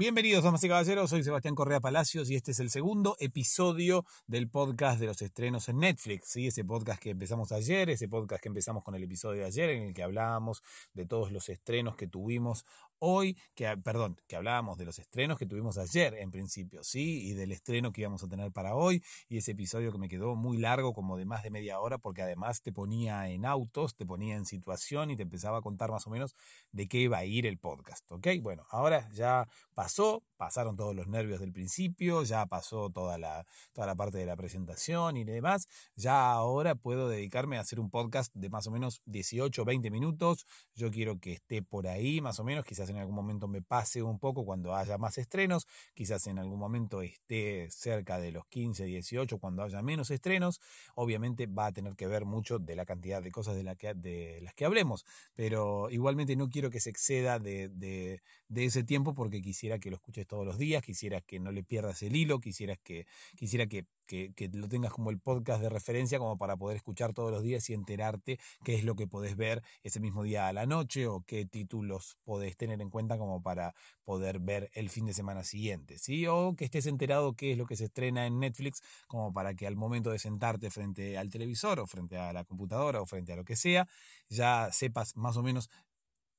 Bienvenidos, damas y caballeros. Soy Sebastián Correa Palacios y este es el segundo episodio del podcast de los estrenos en Netflix. ¿sí? Ese podcast que empezamos ayer, ese podcast que empezamos con el episodio de ayer, en el que hablábamos de todos los estrenos que tuvimos hoy, que, perdón, que hablábamos de los estrenos que tuvimos ayer en principio, ¿sí? Y del estreno que íbamos a tener para hoy. Y ese episodio que me quedó muy largo, como de más de media hora, porque además te ponía en autos, te ponía en situación y te empezaba a contar más o menos de qué iba a ir el podcast, ¿ok? Bueno, ahora ya pasó, pasaron todos los nervios del principio, ya pasó toda la, toda la parte de la presentación y demás. Ya ahora puedo dedicarme a hacer un podcast de más o menos 18 o 20 minutos. Yo quiero que esté por ahí, más o menos, quizás en algún momento me pase un poco cuando haya más estrenos, quizás en algún momento esté cerca de los 15, 18 cuando haya menos estrenos. Obviamente va a tener que ver mucho de la cantidad de cosas de, que, de las que hablemos, pero igualmente no quiero que se exceda de, de, de ese tiempo porque quisiera que lo escuches todos los días, quisiera que no le pierdas el hilo, quisiera que, quisiera que que, lo tengas como el podcast de referencia como para poder escuchar todos los días y enterarte qué es lo que podés ver ese mismo día a la noche o qué títulos podés tener en cuenta como para poder ver el fin de semana siguiente, ¿sí? O que estés enterado qué es lo que se estrena en Netflix como para que al momento de sentarte frente al televisor o frente a la computadora o frente a lo que sea, ya sepas más o menos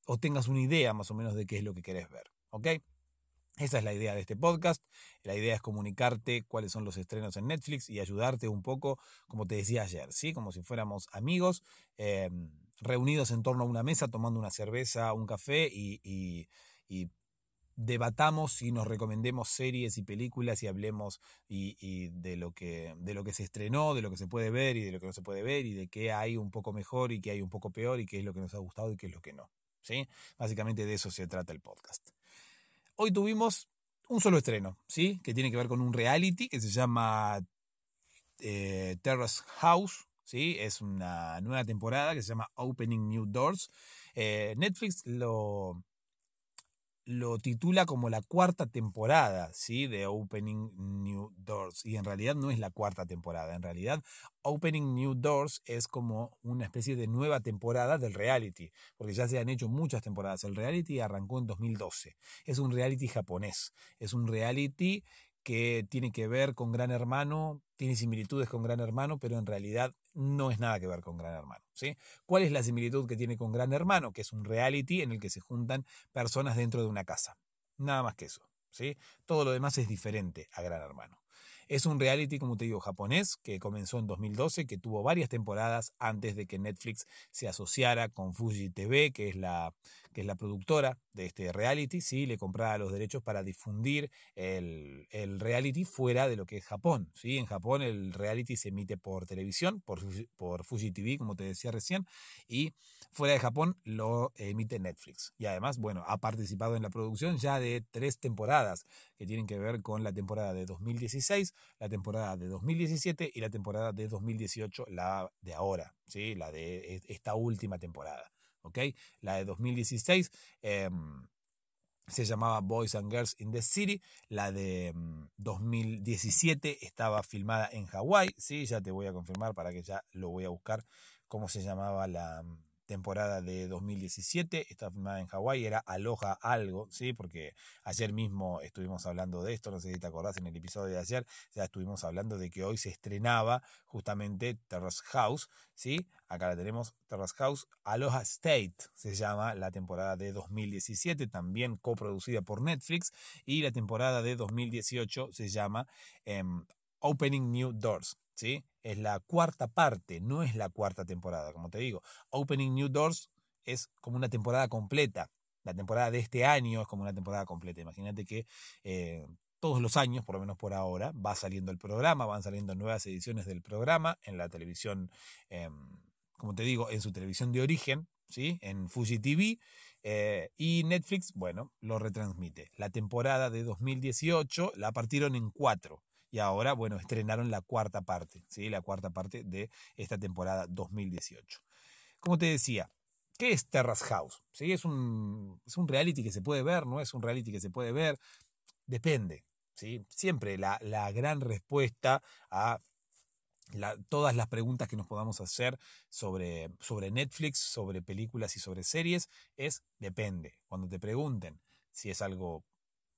o tengas una idea más o menos de qué es lo que querés ver, ¿ok? Esa es la idea de este podcast. La idea es comunicarte cuáles son los estrenos en Netflix y ayudarte un poco, como te decía ayer, ¿sí? Como si fuéramos amigos, em, reunidos en torno a una mesa, tomando una cerveza, un café y, debatamos y nos recomendemos series y películas y hablemos y, de, lo que, de lo que se estrenó, de lo que se puede ver y de lo que no se puede ver y de qué hay un poco mejor y qué hay un poco peor y qué es lo que nos ha gustado y qué es lo que no. ¿sí? Básicamente de eso se trata el podcast hoy tuvimos un solo estreno, ¿sí? Que tiene que ver con un reality que se llama eh, Terrace House, ¿sí? Es una nueva temporada que se llama Opening New Doors. Eh, Netflix lo, lo titula como la cuarta temporada, ¿sí? De Opening New Doors. Y en realidad no es la cuarta temporada. En realidad, Opening New Doors es como una especie de nueva temporada del reality. Porque ya se han hecho muchas temporadas. El reality arrancó en 2012. Es un reality japonés. Es un reality que tiene que ver con Gran Hermano, tiene similitudes con Gran Hermano, pero en realidad no es nada que ver con Gran Hermano. ¿sí? ¿Cuál es la similitud que tiene con Gran Hermano? Que es un reality en el que se juntan personas dentro de una casa. Nada más que eso. ¿sí? Todo lo demás es diferente a Gran Hermano. Es un reality, como te digo, japonés que comenzó en 2012, que tuvo varias temporadas antes de que Netflix se asociara con Fuji TV, que es la, que es la productora de este reality, ¿sí? le compraba los derechos para difundir el, reality fuera de lo que es Japón. ¿sí? En Japón el reality se emite por televisión, por, por Fuji TV, como te decía recién, y fuera de Japón lo emite Netflix. Y además, bueno, ha participado en la producción ya de tres temporadas que tienen que ver con la temporada de 2016, la temporada de 2017 y la temporada de 2018, la de ahora, ¿sí? la de e, esta última temporada. ¿Okay? La de 2016 em, se llamaba Boys and Girls in the City, la de 2017 em, estaba filmada en Hawái, ¿sí? ya te voy a confirmar para que ya lo voy a buscar cómo se llamaba la temporada de 2017, está filmada en Hawái, era Aloha algo, ¿sí? Porque ayer mismo estuvimos hablando de esto, no sé si te acordás en el episodio de ayer, ya estuvimos hablando de que hoy se estrenaba justamente Terrace House, ¿sí? Acá la tenemos, Terrace House, Aloha State se llama la temporada de 2017, también coproducida por Netflix, y la temporada de 2018 se llama em, Opening New Doors, ¿sí? Es la cuarta parte, no es la cuarta temporada, como te digo. Opening New Doors es como una temporada completa. La temporada de este año es como una temporada completa. Imagínate que eh, todos los años, por lo menos por ahora, va saliendo el programa, van saliendo nuevas ediciones del programa en la televisión, em, como te digo, en su televisión de origen, ¿sí? en Fuji TV. Eh, y Netflix, bueno, lo retransmite. La temporada de 2018 la partieron en cuatro y ahora, bueno, estrenaron la cuarta parte, ¿sí? La cuarta parte de esta temporada 2018. Como te decía, ¿qué es Terrace House? ¿Sí? Es, un, es un reality que se puede ver, ¿no? Es un reality que se puede ver, depende, ¿sí? Siempre la, la gran respuesta a todas las preguntas que nos podamos hacer sobre, sobre Netflix, sobre películas y sobre series es depende. Cuando te pregunten si es algo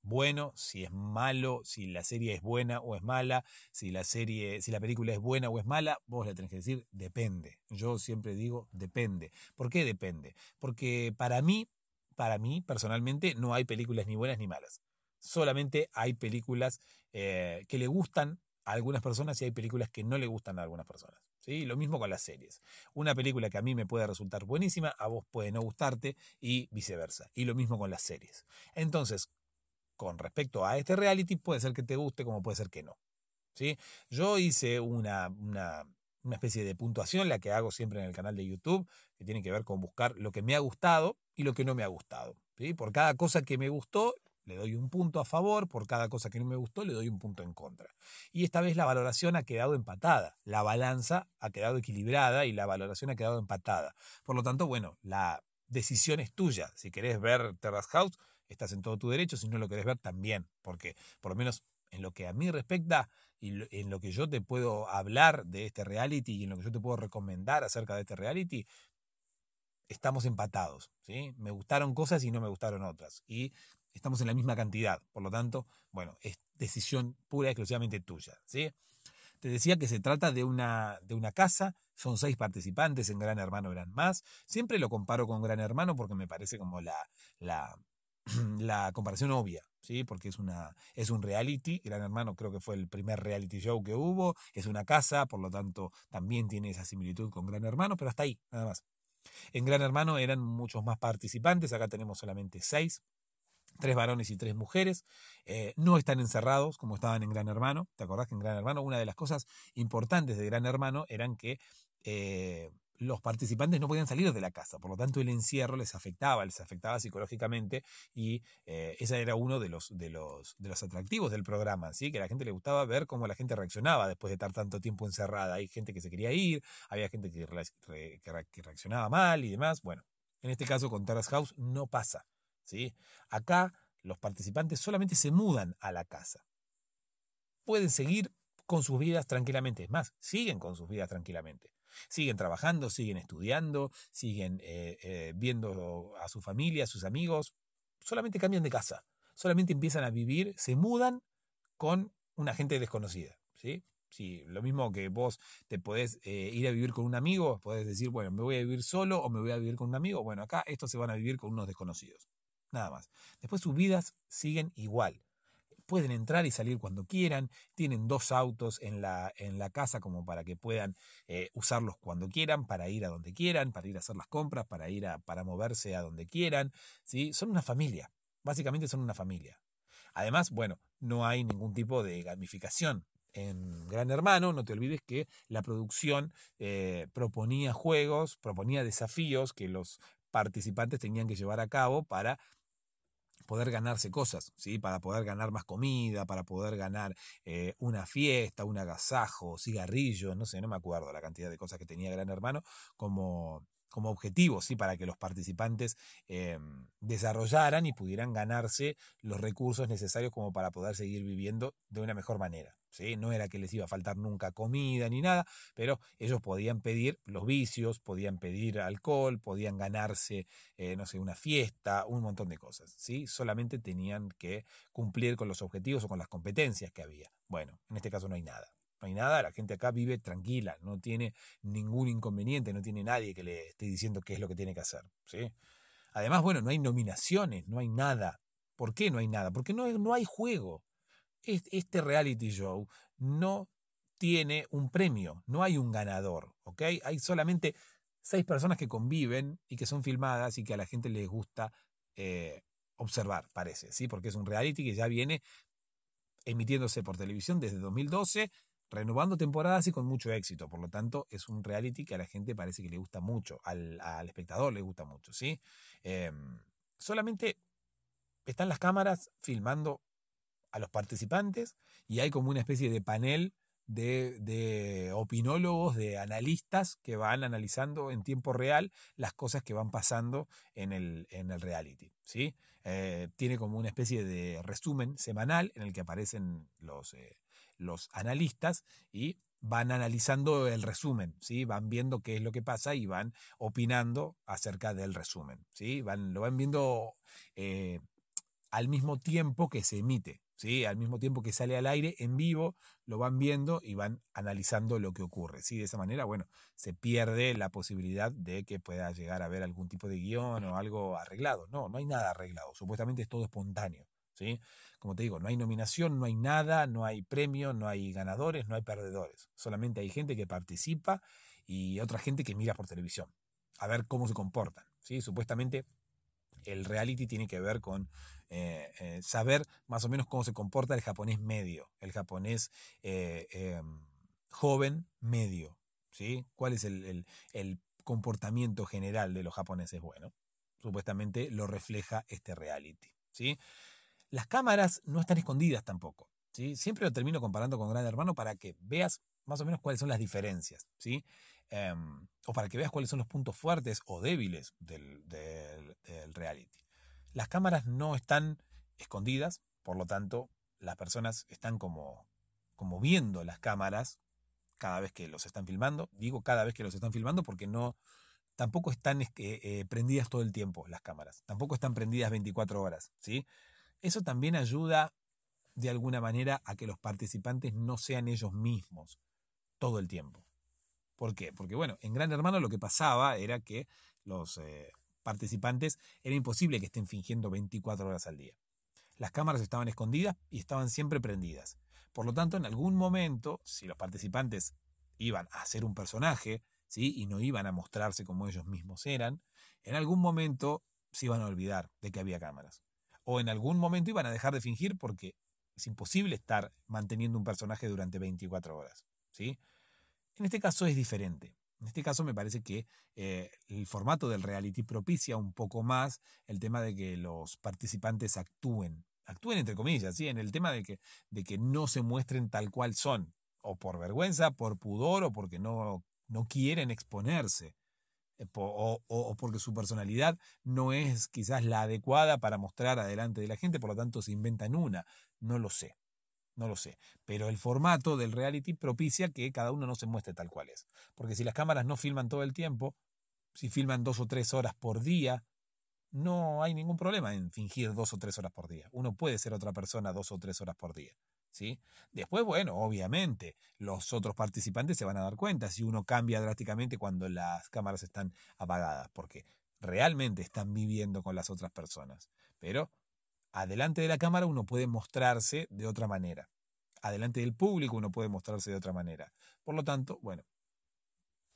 bueno, si es malo, si la serie es buena o es mala, si la serie, si la película es buena o es mala, vos le tenés que decir depende. Yo siempre digo depende. ¿Por qué depende? Porque para mí, para mí personalmente, no hay películas ni buenas ni malas. Solamente hay películas eh, que le gustan a algunas personas y hay películas que no le gustan a algunas personas. ¿sí? Lo mismo con las series. Una película que a mí me puede resultar buenísima, a vos puede no gustarte y viceversa. Y lo mismo con las series. Entonces, con respecto a este reality, puede ser que te guste como puede ser que no. ¿sí? Yo hice una, una, especie de puntuación, la que hago siempre en el canal de YouTube, que tiene que ver con buscar lo que me ha gustado y lo que no me ha gustado. ¿sí? Por cada cosa que me gustó, le doy un punto a favor, por cada cosa que no me gustó, le doy un punto en contra. Y esta vez la valoración ha quedado empatada, la balanza ha quedado equilibrada y la valoración ha quedado empatada. Por lo tanto, bueno, la decisión es tuya. Si querés ver Terrace House, estás en todo tu derecho, si no lo querés ver también, porque por lo menos en lo que a mí respecta y en lo que yo te puedo hablar de este reality y en lo que yo te puedo recomendar acerca de este reality, estamos empatados, ¿sí? Me gustaron cosas y no me gustaron otras y estamos en la misma cantidad, por lo tanto, bueno, es decisión pura y exclusivamente tuya, ¿sí? Te decía que se trata de una, de una casa, son seis participantes en Gran Hermano Gran Más. Siempre lo comparo con Gran Hermano porque me parece como la, la, la comparación obvia, ¿sí? Porque es, una, es un reality, Gran Hermano creo que fue el primer reality show que hubo, es una casa, por lo tanto también tiene esa similitud con Gran Hermano, pero hasta ahí, nada más. En Gran Hermano eran muchos más participantes, acá tenemos solamente seis, tres varones y tres mujeres, eh, no están encerrados como estaban en Gran Hermano, ¿te acordás que en Gran Hermano una de las cosas importantes de Gran Hermano eran que... Eh, los participantes no podían salir de la casa, por lo tanto el encierro les afectaba, les afectaba psicológicamente y eh, ese era uno de los, de, los, de los atractivos del programa, ¿sí? que a la gente le gustaba ver cómo la gente reaccionaba después de estar tanto tiempo encerrada. Hay gente que se quería ir, había gente que, que reaccionaba mal y demás. Bueno, en este caso con Terrace House no pasa. ¿sí? Acá los participantes solamente se mudan a la casa. Pueden seguir con sus vidas tranquilamente, es más, siguen con sus vidas tranquilamente. Siguen trabajando, siguen estudiando, siguen eh, eh, viendo a su familia, a sus amigos, solamente cambian de casa, solamente empiezan a vivir, se mudan con una gente desconocida. ¿sí? Sí, lo mismo que vos te podés eh, ir a vivir con un amigo, podés decir, bueno, me voy a vivir solo o me voy a vivir con un amigo. Bueno, acá estos se van a vivir con unos desconocidos. Nada más. Después sus vidas siguen igual pueden entrar y salir cuando quieran, tienen dos autos en la, en la casa como para que puedan eh, usarlos cuando quieran, para ir a donde quieran, para ir a hacer las compras, para ir a, para moverse a donde quieran, ¿sí? Son una familia, básicamente son una familia. Además, bueno, no hay ningún tipo de gamificación. En Gran Hermano, no te olvides que la producción eh, proponía juegos, proponía desafíos que los participantes tenían que llevar a cabo para poder ganarse cosas, ¿sí? Para poder ganar más comida, para poder ganar eh, una fiesta, un agasajo, cigarrillos, no sé, no me acuerdo la cantidad de cosas que tenía Gran Hermano como, como objetivo, ¿sí? Para que los participantes eh, desarrollaran y pudieran ganarse los recursos necesarios como para poder seguir viviendo de una mejor manera. No era que les iba a faltar nunca comida ni nada, pero ellos podían pedir los vicios, podían pedir alcohol, podían ganarse, eh, no sé, una fiesta, un montón de cosas, ¿sí? Solamente tenían que cumplir con los objetivos o con las competencias que había. Bueno, en este caso no hay nada. No hay nada, la gente acá vive tranquila, no tiene ningún inconveniente, no tiene nadie que le esté diciendo qué es lo que tiene que hacer, ¿sí? Además, bueno, no hay nominaciones, no hay nada. ¿Por qué no hay nada? Porque no, no hay juego este reality show no tiene un premio, no hay un ganador. Hay solamente seis personas que conviven y que son filmadas y que a la gente les gusta eh, observar, parece, ¿sí? Porque es un reality que ya viene emitiéndose por televisión desde 2012, renovando temporadas y con mucho éxito. Por lo tanto, es un reality que a la gente parece que le gusta mucho, al, espectador le gusta mucho, ¿sí? Em, solamente están las cámaras filmando a los participantes y hay como una especie de panel de, opinólogos, de analistas que van analizando en tiempo real las cosas que van pasando en el, reality. ¿sí? Eh, tiene como una especie de resumen semanal en el que aparecen los, eh, los analistas y van analizando el resumen, ¿sí? van viendo qué es lo que pasa y van opinando acerca del resumen. ¿sí? Van, lo van viendo eh, al mismo tiempo que se emite, ¿sí? al mismo tiempo que sale al aire en vivo, lo van viendo y van analizando lo que ocurre. ¿sí? De esa manera, bueno, se pierde la posibilidad de que pueda llegar a haber algún tipo de guion o algo arreglado. No, no hay nada arreglado, supuestamente es todo espontáneo. ¿Sí? Como te digo, no hay nominación, no hay nada, no hay premio, no hay ganadores, no hay perdedores. Solamente hay gente que participa y otra gente que mira por televisión a ver cómo se comportan. ¿sí? Supuestamente el reality tiene que ver con eh, eh, saber más o menos cómo se comporta el japonés medio, el japonés eh, joven medio. ¿sí? ¿Cuál es el, comportamiento general de los japoneses? Bueno, supuestamente lo refleja este reality. ¿sí? Las cámaras no están escondidas tampoco. ¿sí? Siempre lo termino comparando con Gran Hermano para que veas más o menos cuáles son las diferencias. ¿sí? Em, o para que veas cuáles son los puntos fuertes o débiles del, reality. Las cámaras no están escondidas, por lo tanto, las personas están como, como viendo las cámaras cada vez que los están filmando. Digo cada vez que los están filmando porque no, tampoco están eh, prendidas todo el tiempo las cámaras, tampoco están prendidas 24 horas, ¿sí? Eso también ayuda de alguna manera a que los participantes no sean ellos mismos todo el tiempo. ¿Por qué? Porque bueno, en Gran Hermano lo que pasaba era que los eh, participantes era imposible que estén fingiendo 24 horas al día. Las cámaras estaban escondidas y estaban siempre prendidas. Por lo tanto, en algún momento, si los participantes iban a ser un personaje, ¿sí? y no iban a mostrarse como ellos mismos eran, en algún momento se iban a olvidar de que había cámaras. O en algún momento iban a dejar de fingir porque es imposible estar manteniendo un personaje durante 24 horas. ¿sí? En este caso es diferente. En este caso me parece que eh, el formato del reality propicia un poco más el tema de que los participantes actúen, actúen entre comillas, ¿sí? en el tema de que, de que no se muestren tal cual son, o por vergüenza, por pudor, o porque no, no quieren exponerse, eh, o, o porque su personalidad no es quizás la adecuada para mostrar adelante de la gente, por lo tanto se inventan una, no lo sé. No lo sé. Pero el formato del reality propicia que cada uno no se muestre tal cual es. Porque si las cámaras no filman todo el tiempo, si filman dos o tres horas por día, no hay ningún problema en fingir dos o tres horas por día. Uno puede ser otra persona dos o tres horas por día. ¿Sí? Después, bueno, obviamente, los otros participantes se van a dar cuenta si uno cambia drásticamente cuando las cámaras están apagadas, porque realmente están viviendo con las otras personas. Pero adelante de la cámara uno puede mostrarse de otra manera. Adelante del público uno puede mostrarse de otra manera. Por lo tanto, bueno,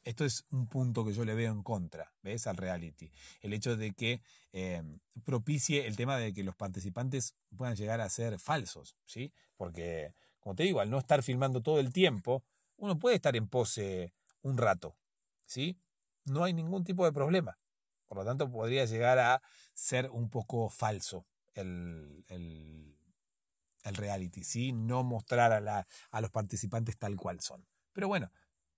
esto es un punto que yo le veo en contra, ¿ves? Al reality. El hecho de que eh, propicie el tema de que los participantes puedan llegar a ser falsos, ¿sí? Porque, como te digo, al no estar filmando todo el tiempo, uno puede estar en pose un rato, ¿sí? No hay ningún tipo de problema. Por lo tanto, podría llegar a ser un poco falso el, el, reality, ¿sí? no mostrar a, la, a los participantes tal cual son. Pero bueno,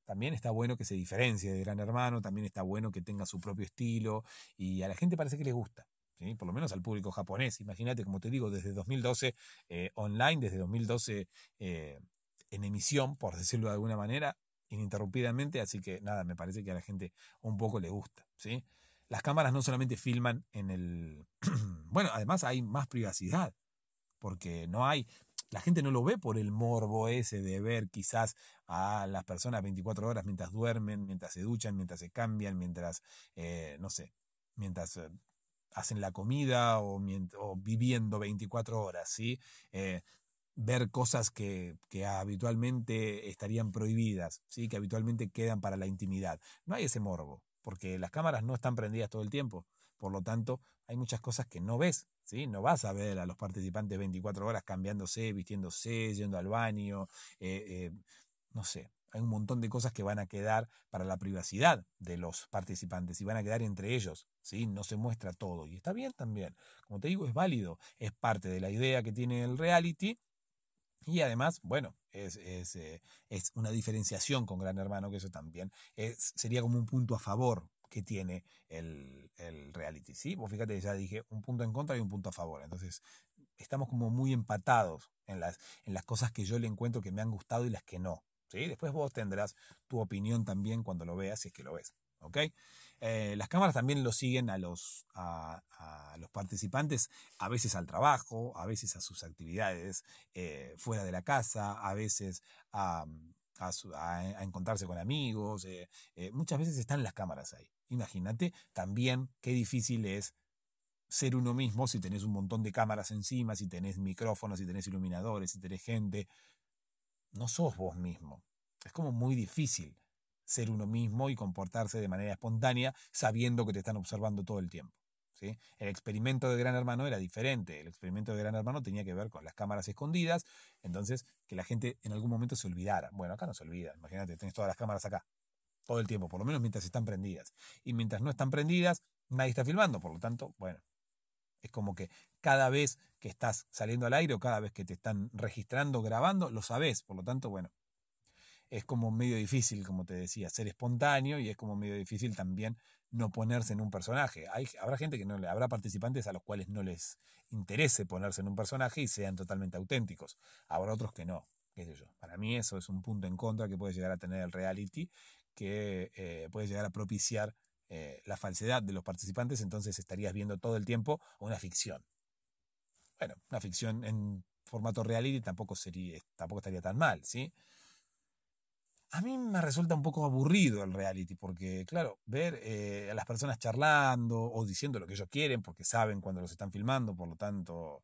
también está bueno que se diferencie de Gran Hermano, también está bueno que tenga su propio estilo y a la gente parece que les gusta. ¿sí? Por lo menos al público japonés. Imagínate, como te digo, desde 2012 eh, online, desde 2012 eh, en emisión, por decirlo de alguna manera, ininterrumpidamente. Así que nada, me parece que a la gente un poco le gusta. ¿sí? Las cámaras no solamente filman en el... bueno, además hay más privacidad, porque no hay... La gente no lo ve por el morbo ese de ver quizás a las personas 24 horas mientras duermen, mientras se duchan, mientras se cambian, mientras, eh, no sé, mientras eh, hacen la comida o, viviendo 24 horas, ¿sí? Eh, ver cosas que, que, habitualmente estarían prohibidas, ¿sí? que habitualmente quedan para la intimidad. No hay ese morbo porque las cámaras no están prendidas todo el tiempo. Por lo tanto, hay muchas cosas que no ves, ¿sí? No vas a ver a los participantes 24 horas cambiándose, vistiéndose, yendo al baño, eh, eh, no sé. Hay un montón de cosas que van a quedar para la privacidad de los participantes y van a quedar entre ellos, ¿sí? No se muestra todo y está bien también. Como te digo, es válido, es parte de la idea que tiene el reality y además, bueno, es, es, eh, es, una diferenciación con Gran Hermano, que eso también es, sería como un punto a favor que tiene el, el reality. ¿sí? Vos fíjate, ya dije un punto en contra y un punto a favor. Entonces, estamos como muy empatados en las, en las cosas que yo le encuentro que me han gustado y las que no. ¿sí? Después vos tendrás tu opinión también cuando lo veas, si es que lo ves. ¿ok? Eh, las cámaras también lo siguen a los, a, los participantes, a veces al trabajo, a veces a sus actividades eh, fuera de la casa, a veces a, encontrarse con amigos. Eh, muchas veces están las cámaras ahí. Imagínate también qué difícil es ser uno mismo si tenés un montón de cámaras encima, si tenés micrófonos, si tenés iluminadores, si tenés gente. No sos vos mismo. Es como muy difícil ser uno mismo y comportarse de manera espontánea sabiendo que te están observando todo el tiempo. ¿sí? El experimento de Gran Hermano era diferente. El experimento de Gran Hermano tenía que ver con las cámaras escondidas, entonces que la gente en algún momento se olvidara. Bueno, acá no se olvida. Imagínate, tenés todas las cámaras acá, todo el tiempo, por lo menos mientras están prendidas. Y mientras no están prendidas, nadie está filmando, por lo tanto, bueno, es como que cada vez que estás saliendo al aire o cada vez que te están registrando, grabando, lo sabes. Por lo tanto, bueno, es como medio difícil, como te decía, ser espontáneo y es como medio difícil también no ponerse en un personaje. Hay, habrá gente que no le, habrá participantes a los cuales no les interese ponerse en un personaje y sean totalmente auténticos. Habrá otros que no, qué sé yo. Para mí eso es un punto en contra que puede llegar a tener el reality, que eh, puede llegar a propiciar eh, la falsedad de los participantes, entonces estarías viendo todo el tiempo una ficción. Bueno, una ficción en formato reality tampoco, sería, tampoco estaría tan mal, ¿sí? A mí me resulta un poco aburrido el reality, porque, claro, ver eh, a las personas charlando o diciendo lo que ellos quieren, porque saben cuando los están filmando, por lo tanto,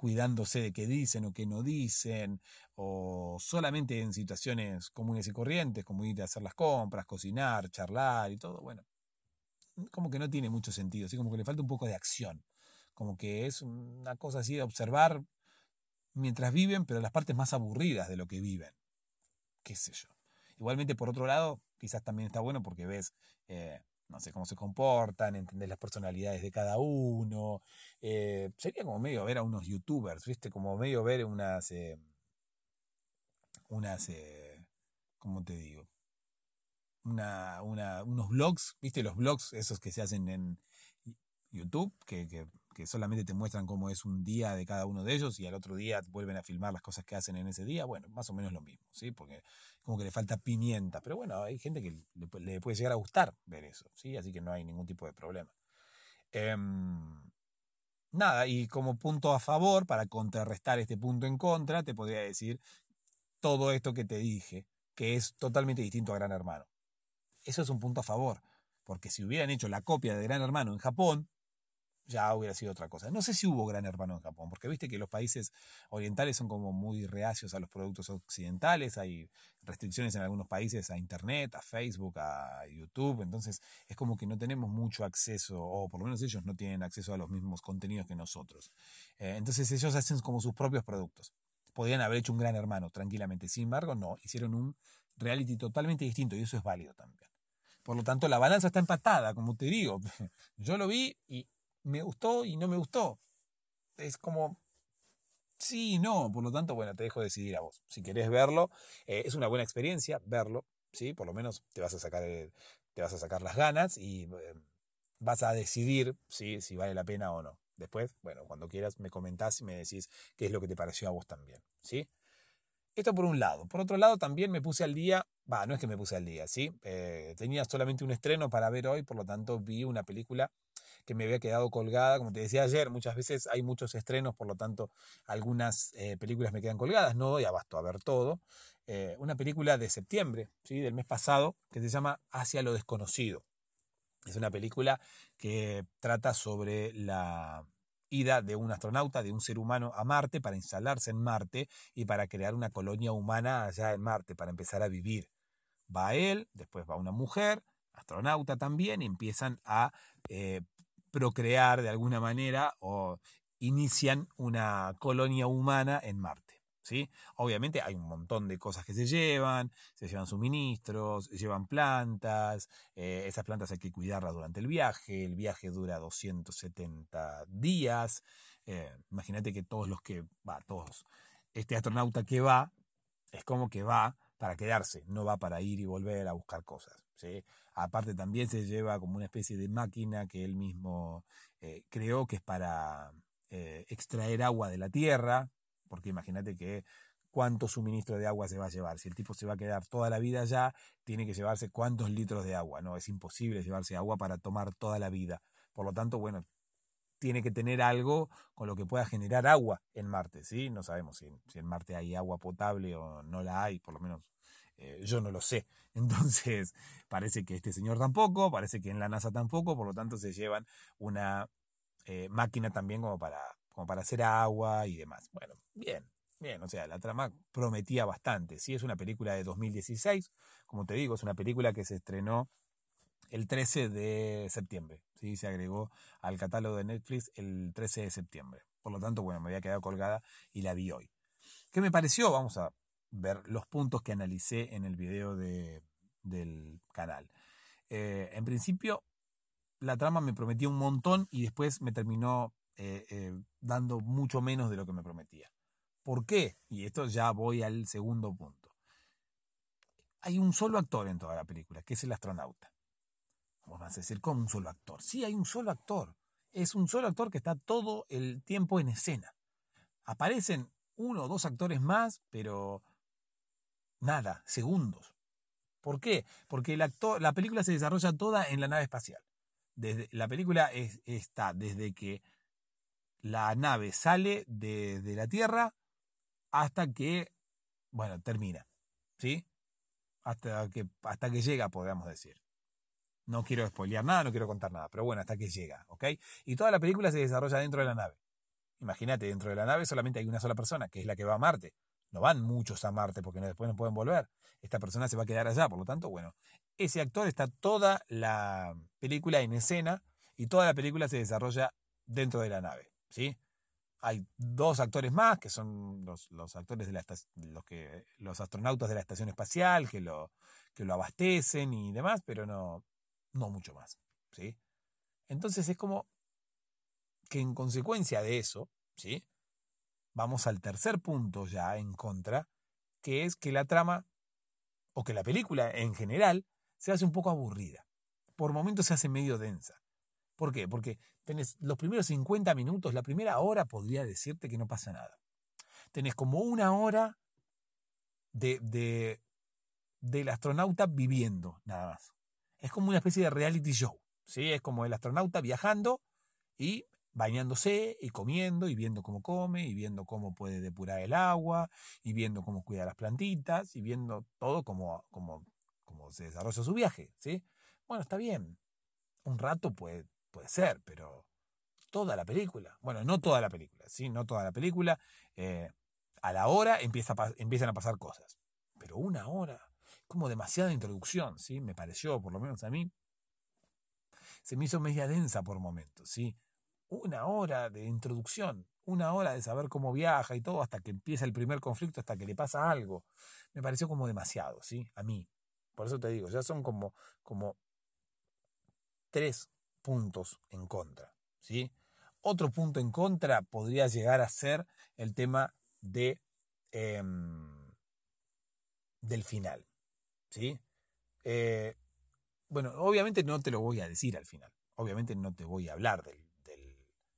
cuidándose de qué dicen o qué no dicen, o solamente en situaciones comunes y corrientes, como ir a hacer las compras, cocinar, charlar y todo, bueno, como que no tiene mucho sentido, así como que le falta un poco de acción, como que es una cosa así de observar mientras viven, pero las partes más aburridas de lo que viven, qué sé yo. Igualmente, por otro lado, quizás también está bueno porque ves, eh, no sé, cómo se comportan, entendés las personalidades de cada uno. Eh, sería como medio ver a unos youtubers, ¿viste? Como medio ver unas... Eh, unas... ¿Cómo te digo? una, una, unos blogs, ¿viste? Los blogs esos que se hacen en YouTube, que, que, solamente te muestran cómo es un día de cada uno de ellos y al otro día vuelven a filmar las cosas que hacen en ese día. Bueno, más o menos lo mismo, ¿sí? Porque como que le falta pimienta. Pero bueno, hay gente que le, puede llegar a gustar ver eso, ¿sí? Así que no hay ningún tipo de problema. Em, nada, y como punto a favor, para contrarrestar este punto en contra, te podría decir todo esto que te dije, que es totalmente distinto a Gran Hermano. Eso es un punto a favor, porque si hubieran hecho la copia de Gran Hermano en Japón, ya hubiera sido otra cosa. No sé si hubo Gran Hermano en Japón, porque viste que los países orientales son como muy reacios a los productos occidentales, hay restricciones en algunos países a Internet, a Facebook, a YouTube, entonces es como que no tenemos mucho acceso, o por lo menos ellos no tienen acceso a los mismos contenidos que nosotros. Eh, entonces ellos hacen como sus propios productos. Podrían haber hecho un Gran Hermano tranquilamente, sin embargo no, hicieron un reality totalmente distinto y eso es válido también. Por lo tanto, la balanza está empatada, como te digo. Yo lo vi y me gustó y no me gustó. Es como, sí y no. Por lo tanto, bueno, te dejo decidir a vos. Si querés verlo, eh, es una buena experiencia verlo, ¿sí? Por lo menos te vas a sacar, te vas a sacar las ganas y eh, vas a decidir ¿sí? si vale la pena o no. Después, bueno, cuando quieras me comentás y me decís qué es lo que te pareció a vos también, ¿sí? Esto por un lado. Por otro lado, también me puse al día, va, no es que me puse al día, ¿sí? Eh, tenía solamente un estreno para ver hoy, por lo tanto vi una película que me había quedado colgada. Como te decía ayer, muchas veces hay muchos estrenos, por lo tanto algunas eh, películas me quedan colgadas, no doy abasto a ver todo. Eh, una película de septiembre, ¿sí? del mes pasado, que se llama Hacia lo desconocido. Es una película que trata sobre la ida de un astronauta, de un ser humano a Marte para instalarse en Marte y para crear una colonia humana allá en Marte, para empezar a vivir. Va él, después va una mujer, astronauta también, y empiezan a eh, procrear de alguna manera o inician una colonia humana en Marte. Obviamente hay un montón de cosas que se llevan, se llevan suministros, llevan plantas, eh, esas plantas hay que cuidarlas durante el viaje, el viaje dura 270 días, eh, imagínate que todos los que, va, todos, este astronauta que va, es como que va para quedarse, no va para ir y volver a buscar cosas. ¿sí? Aparte también se lleva como una especie de máquina que él mismo eh, creó que es para extraer agua de la tierra, porque imagínate que cuánto suministro de agua se va a llevar. Si el tipo se va a quedar toda la vida allá, tiene que llevarse cuántos litros de agua. No, es imposible llevarse agua para tomar toda la vida. Por lo tanto, bueno, tiene que tener algo con lo que pueda generar agua en Marte, ¿sí? No sabemos si, en Marte hay agua potable o no la hay, por lo menos eh, yo no lo sé. Entonces, parece que este señor tampoco, parece que en la NASA tampoco, por lo tanto se llevan una eh, máquina también como para, como para hacer agua y demás. Bueno, bien, bien, o sea, la trama prometía bastante. Sí, es una película de 2016, como te digo, es una película que se estrenó el 13 de septiembre. ¿sí? Se agregó al catálogo de Netflix el 13 de septiembre. Por lo tanto, bueno, me había quedado colgada y la vi hoy. ¿Qué me pareció? Vamos a ver los puntos que analicé en el video de, del canal. Eh, en principio, la trama me prometió un montón y después me terminó eh, eh, dando mucho menos de lo que me prometía. ¿Por qué? Y esto ya voy al segundo punto. Hay un solo actor en toda la película, que es el astronauta. Vamos a decir, ¿cómo un solo actor? Sí, hay un solo actor. Es un solo actor que está todo el tiempo en escena. Aparecen uno o dos actores más, pero nada, segundos. ¿Por qué? Porque la película se desarrolla toda en la nave espacial. Desde, la película está desde que la nave sale de, de, la Tierra hasta que, bueno, termina. ¿Sí? Hasta que, hasta que llega, podríamos decir. No quiero spoilear nada, no quiero contar nada, pero bueno, hasta que llega, ¿ok? Y toda la película se desarrolla dentro de la nave. Imagínate, dentro de la nave solamente hay una sola persona, que es la que va a Marte. No van muchos a Marte porque después no pueden volver. Esta persona se va a quedar allá, por lo tanto, bueno, ese actor está toda la película en escena y toda la película se desarrolla dentro de la nave, ¿sí? Hay dos actores más, que son los, actores de la los que los astronautas de la estación espacial, que lo, que lo abastecen y demás, pero no, no mucho más, ¿sí? Entonces es como que en consecuencia de eso, ¿sí? Vamos al tercer punto ya en contra, que es que la trama, o que la película en general, se hace un poco aburrida. Por momentos se hace medio densa. ¿Por qué? Porque tenés los primeros 50 minutos, la primera hora podría decirte que no pasa nada. Tenés como una hora de, de, del astronauta viviendo, nada más. Es como una especie de reality show. ¿sí? Es como el astronauta viajando y bañándose y comiendo y viendo cómo come y viendo cómo puede depurar el agua y viendo cómo cuida las plantitas y viendo todo como, como, como se desarrolla su viaje, ¿sí? Bueno, está bien. Un rato puede, puede ser, pero toda la película, bueno, no toda la película, ¿sí? No toda la película. Eh, a la hora empieza empiezan a pasar cosas, pero una hora, como demasiada introducción, ¿sí? Me pareció, por lo menos a mí, se me hizo media densa por momentos, ¿sí? Una hora de introducción, una hora de saber cómo viaja y todo hasta que empieza el primer conflicto, hasta que le pasa algo. Me pareció como demasiado, ¿sí? A mí. Por eso te digo, ya son como, como tres puntos en contra, ¿sí? Otro punto en contra podría llegar a ser el tema de, em, del final, ¿sí? Eh, bueno, obviamente no te lo voy a decir al final, obviamente no te voy a hablar del,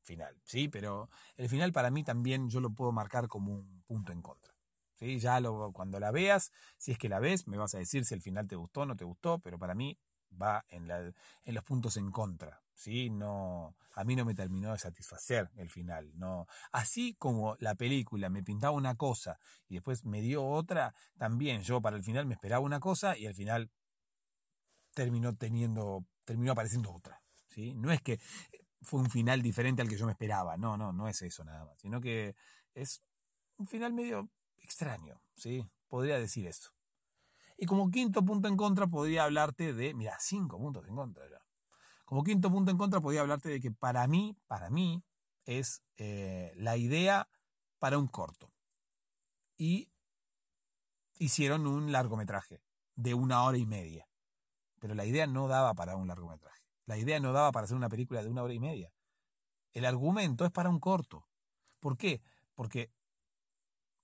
final, ¿sí? Pero el final para mí también yo lo puedo marcar como un punto en contra. ¿sí? Ya lo, cuando la veas, si es que la ves, me vas a decir si el final te gustó o no te gustó, pero para mí va en, la, en los puntos en contra. ¿sí? No, a mí no me terminó de satisfacer el final. No. Así como la película me pintaba una cosa y después me dio otra, también yo para el final me esperaba una cosa y al final terminó teniendo, terminó apareciendo otra. ¿sí? No es que fue un final diferente al que yo me esperaba. No, no, no es eso nada más. Sino que es un final medio extraño, ¿sí? Podría decir eso. Y como quinto punto en contra podría hablarte de, mira, cinco puntos en contra ya. Como quinto punto en contra podría hablarte de que para mí, para mí, es eh, la idea para un corto. Y hicieron un largometraje de una hora y media. Pero la idea no daba para un largometraje. La idea no daba para hacer una película de una hora y media. El argumento es para un corto. ¿Por qué? Porque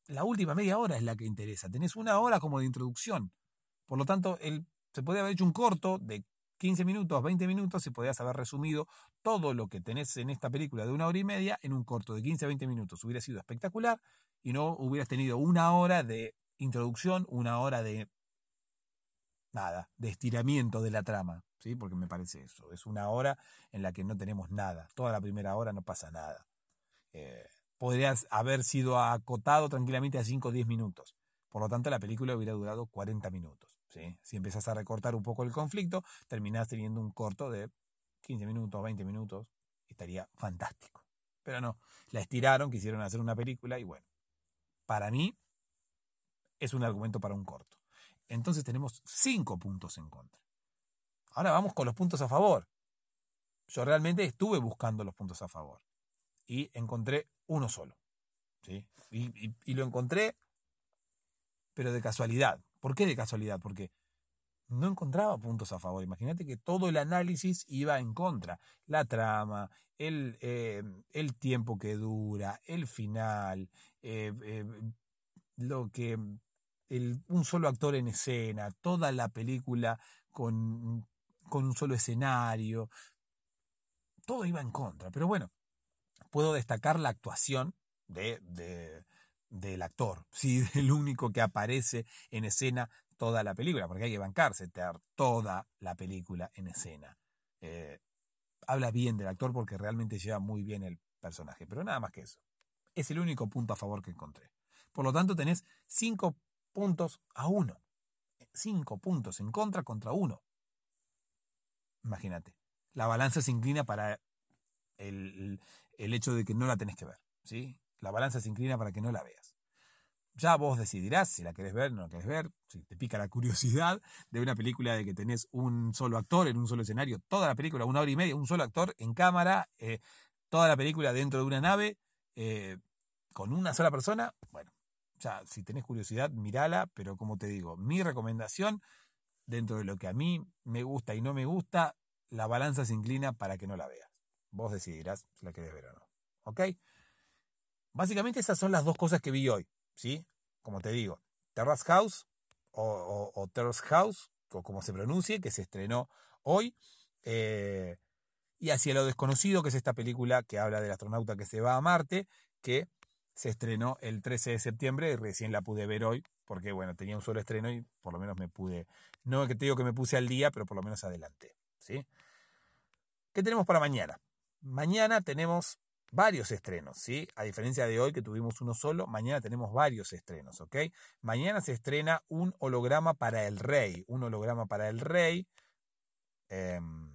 la última media hora es la que interesa. Tenés una hora como de introducción. Por lo tanto, se puede haber hecho un corto de 15 minutos, 20 minutos y podías haber resumido todo lo que tenés en esta película de una hora y media en un corto de 15 a 20 minutos. Hubiera sido espectacular y no hubieras tenido una hora de introducción, una hora de nada, de estiramiento de la trama, ¿sí? Porque me parece eso. Es una hora en la que no tenemos nada. Toda la primera hora no pasa nada. Eh, podrías haber sido acotado tranquilamente a 5 o 10 minutos. Por lo tanto, la película hubiera durado 40 minutos. ¿sí? Si empiezas a recortar un poco el conflicto, terminás teniendo un corto de 15 minutos, 20 minutos. Estaría fantástico. Pero no, la estiraron, quisieron hacer una película y bueno, para mí es un argumento para un corto. Entonces tenemos 5 puntos en contra. Ahora vamos con los puntos a favor. Yo realmente estuve buscando los puntos a favor y encontré uno solo. ¿sí? Y, lo encontré, pero de casualidad. ¿Por qué de casualidad? Porque no encontraba puntos a favor. Imagínate que todo el análisis iba en contra. La trama, el, eh, tiempo que dura, el final, eh, eh, lo que un solo actor en escena, toda la película con, con un solo escenario. Todo iba en contra. Pero bueno, puedo destacar la actuación de, del actor, ¿sí? el único que aparece en escena toda la película, porque hay que bancarse, toda la película en escena. Eh, habla bien del actor porque realmente lleva muy bien el personaje, pero nada más que eso. Es el único punto a favor que encontré. Por lo tanto, tenés cinco puntos a uno. Cinco puntos en contra contra uno. Imagínate. La balanza se inclina para el, el hecho de que no la tenés que ver. ¿sí? La balanza se inclina para que no la veas. Ya vos decidirás si la querés ver o no la querés ver, si te pica la curiosidad de una película de que tenés un solo actor en un solo escenario, toda la película, una hora y media, un solo actor en cámara, eh, toda la película dentro de una nave, eh, con una sola persona. Bueno, ya si tenés curiosidad, mirala, pero como te digo, mi recomendación, dentro de lo que a mí me gusta y no me gusta, la balanza se inclina para que no la veas. Vos decidirás si la querés ver o no. ¿Ok? Básicamente esas son las dos cosas que vi hoy. ¿Sí? Como te digo, Terrace House o, Terrace House, o como se pronuncie, que se estrenó hoy. Eh, y Hacia lo desconocido, que es esta película que habla del astronauta que se va a Marte, que se estrenó el 13 de septiembre y recién la pude ver hoy, porque bueno, tenía un solo estreno y por lo menos me pude, no que te digo que me puse al día, pero por lo menos adelanté. ¿sí? ¿Qué tenemos para mañana? Mañana tenemos varios estrenos, ¿sí? A diferencia de hoy que tuvimos uno solo, mañana tenemos varios estrenos, ¿ok? Mañana se estrena un holograma para el rey, un holograma para el rey. Em,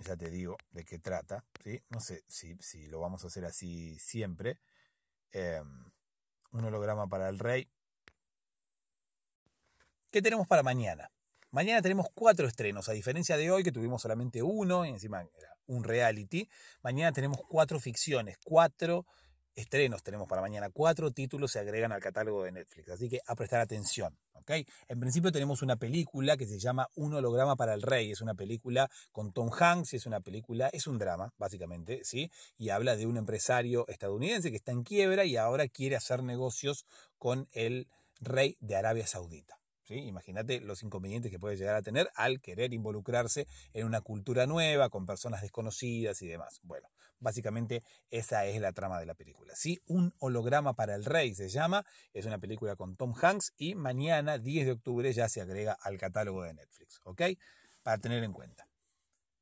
ya te digo de qué trata, ¿sí? No sé si, si lo vamos a hacer así siempre. Em, un holograma para el rey. ¿Qué tenemos para mañana? Mañana tenemos cuatro estrenos, a diferencia de hoy que tuvimos solamente uno y encima era un reality. Mañana tenemos cuatro ficciones, cuatro estrenos tenemos para mañana, cuatro títulos se agregan al catálogo de Netflix, así que a prestar atención. ¿ok? En principio tenemos una película que se llama Un holograma para el rey, es una película con Tom Hanks, es una película, es un drama básicamente, ¿sí? y habla de un empresario estadounidense que está en quiebra y ahora quiere hacer negocios con el rey de Arabia Saudita. Imagínate los inconvenientes que puede llegar a tener al querer involucrarse en una cultura nueva, con personas desconocidas y demás. Bueno, básicamente esa es la trama de la película. ¿sí? Un holograma para el rey se llama, es una película con Tom Hanks y mañana, 10 de octubre, ya se agrega al catálogo de Netflix, ¿ok? Para tener en cuenta.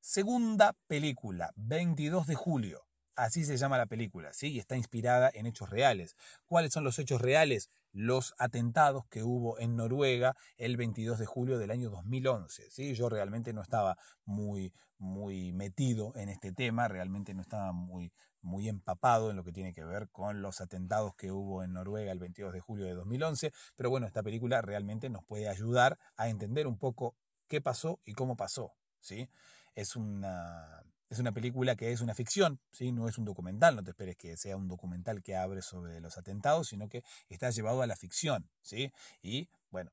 Segunda película, 22 de julio. Así se llama la película, ¿sí? Y está inspirada en hechos reales. ¿Cuáles son los hechos reales? Los atentados que hubo en Noruega el 22 de julio del año 2011, ¿sí? Yo realmente no estaba muy, muy metido en este tema, realmente no estaba muy, muy empapado en lo que tiene que ver con los atentados que hubo en Noruega el 22 de julio de 2011, pero bueno, esta película realmente nos puede ayudar a entender un poco qué pasó y cómo pasó, ¿sí? Es una es una película que es una ficción, ¿sí? no es un documental, no te esperes que sea un documental que abre sobre los atentados, sino que está llevado a la ficción. ¿sí? Y bueno,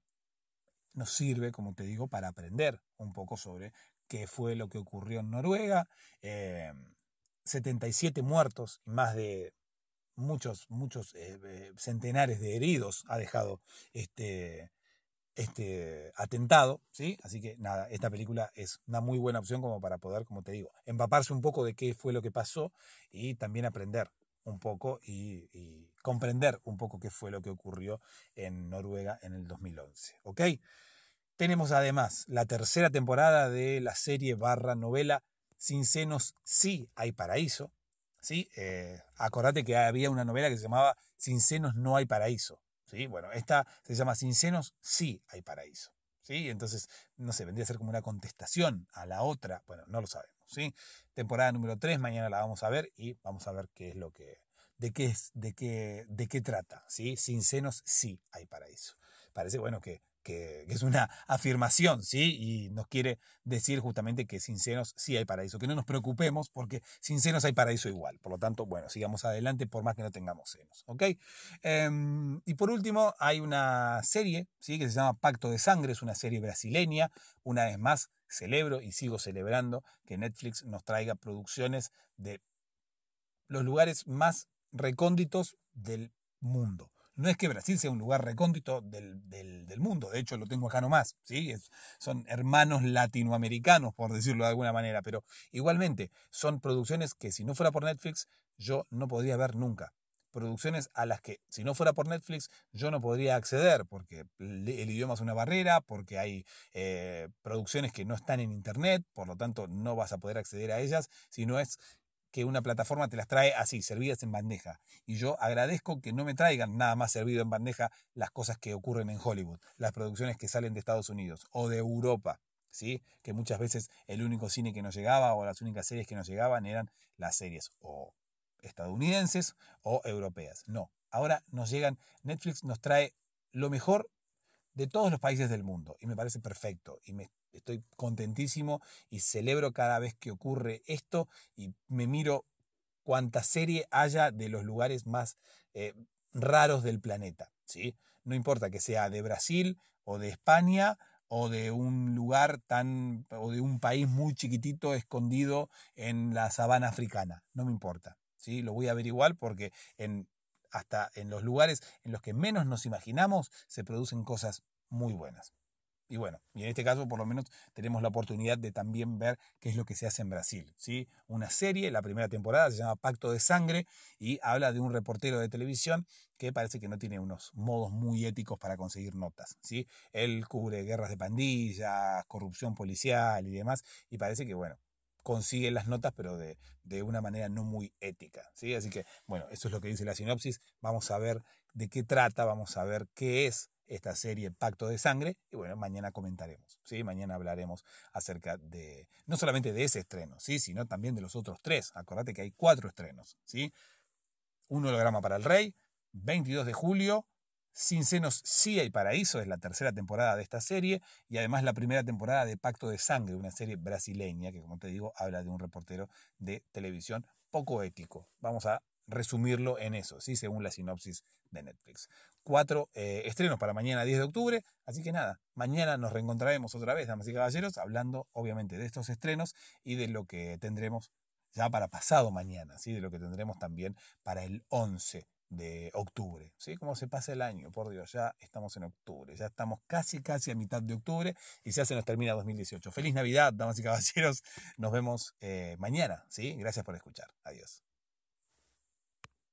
nos sirve, como te digo, para aprender un poco sobre qué fue lo que ocurrió en Noruega. 77 eh, muertos y más de muchos, muchos eh, eh, centenares de heridos ha dejado este, este atentado, ¿sí? Así que nada, esta película es una muy buena opción como para poder, como te digo, empaparse un poco de qué fue lo que pasó y también aprender un poco y, comprender un poco qué fue lo que ocurrió en Noruega en el 2011, ¿ok? Tenemos además la tercera temporada de la serie barra novela Sin senos sí hay paraíso. ¿sí? Eh, acordate que había una novela que se llamaba Sin senos no hay paraíso. ¿Sí? Bueno, esta se llama Sin senos sí hay paraíso. ¿sí? Entonces, no sé, vendría a ser como una contestación a la otra. Bueno, no lo sabemos. ¿sí? Temporada número 3, mañana la vamos a ver y vamos a ver qué es lo que, de qué es, de qué, de qué trata, ¿sí? Sin senos sí hay paraíso. Parece bueno que que, es una afirmación, ¿sí? Y nos quiere decir justamente que sin senos sí hay paraíso, que no nos preocupemos porque sin senos hay paraíso igual. Por lo tanto, bueno, sigamos adelante por más que no tengamos senos, ¿ok? Em, y por último, hay una serie, ¿sí? Que se llama Pacto de Sangre, es una serie brasileña, una vez más celebro y sigo celebrando que Netflix nos traiga producciones de los lugares más recónditos del mundo. No es que Brasil sea un lugar recóndito del, mundo, de hecho lo tengo acá nomás, ¿sí? son hermanos latinoamericanos, por decirlo de alguna manera, pero igualmente son producciones que si no fuera por Netflix yo no podría ver nunca. Producciones a las que si no fuera por Netflix yo no podría acceder porque el idioma es una barrera, porque hay eh, producciones que no están en Internet, por lo tanto no vas a poder acceder a ellas si no es que una plataforma te las trae así, servidas en bandeja. Y yo agradezco que no me traigan nada más servido en bandeja las cosas que ocurren en Hollywood, las producciones que salen de Estados Unidos o de Europa. ¿Sí? que muchas veces el único cine que nos llegaba o las únicas series que nos llegaban eran las series o estadounidenses o europeas. No, ahora nos llegan, Netflix nos trae lo mejor de todos los países del mundo y me parece perfecto y me estoy contentísimo y celebro cada vez que ocurre esto y me miro cuánta serie haya de los lugares más eh, raros del planeta. ¿sí? No importa que sea de Brasil o de España o de un lugar tan o de un país muy chiquitito escondido en la sabana africana, no me importa. ¿sí? Lo voy a averiguar porque en, hasta en los lugares en los que menos nos imaginamos se producen cosas muy buenas. Y bueno, y en este caso por lo menos tenemos la oportunidad de también ver qué es lo que se hace en Brasil. ¿sí? Una serie, la primera temporada se llama Pacto de Sangre y habla de un reportero de televisión que parece que no tiene unos modos muy éticos para conseguir notas. ¿sí? Él cubre guerras de pandillas, corrupción policial y demás, y parece que, bueno, consigue las notas, pero de, de, una manera no muy ética. ¿sí? Así que, bueno, eso es lo que dice la sinopsis. Vamos a ver de qué trata, vamos a ver qué es esta serie Pacto de Sangre. Y bueno, mañana comentaremos, ¿sí? Mañana hablaremos acerca de, no solamente de ese estreno, ¿sí? Sino también de los otros tres. Acordate que hay cuatro estrenos, ¿sí? Un holograma para el rey, 22 de julio, Sin senos sí hay paraíso, es la tercera temporada de esta serie, y además la primera temporada de Pacto de Sangre, una serie brasileña que, como te digo, habla de un reportero de televisión poco ético. Vamos a resumirlo en eso, ¿sí? según la sinopsis de Netflix. Cuatro eh, estrenos para mañana 10 de octubre, así que nada, mañana nos reencontraremos otra vez, damas y caballeros, hablando obviamente de estos estrenos y de lo que tendremos ya para pasado mañana, ¿sí? de lo que tendremos también para el 11 de octubre, ¿sí? Cómo se pasa el año, por Dios, ya estamos en octubre, ya estamos casi, casi a mitad de octubre y ya se nos termina 2018. Feliz Navidad, damas y caballeros, nos vemos eh, mañana, ¿sí? Gracias por escuchar, adiós.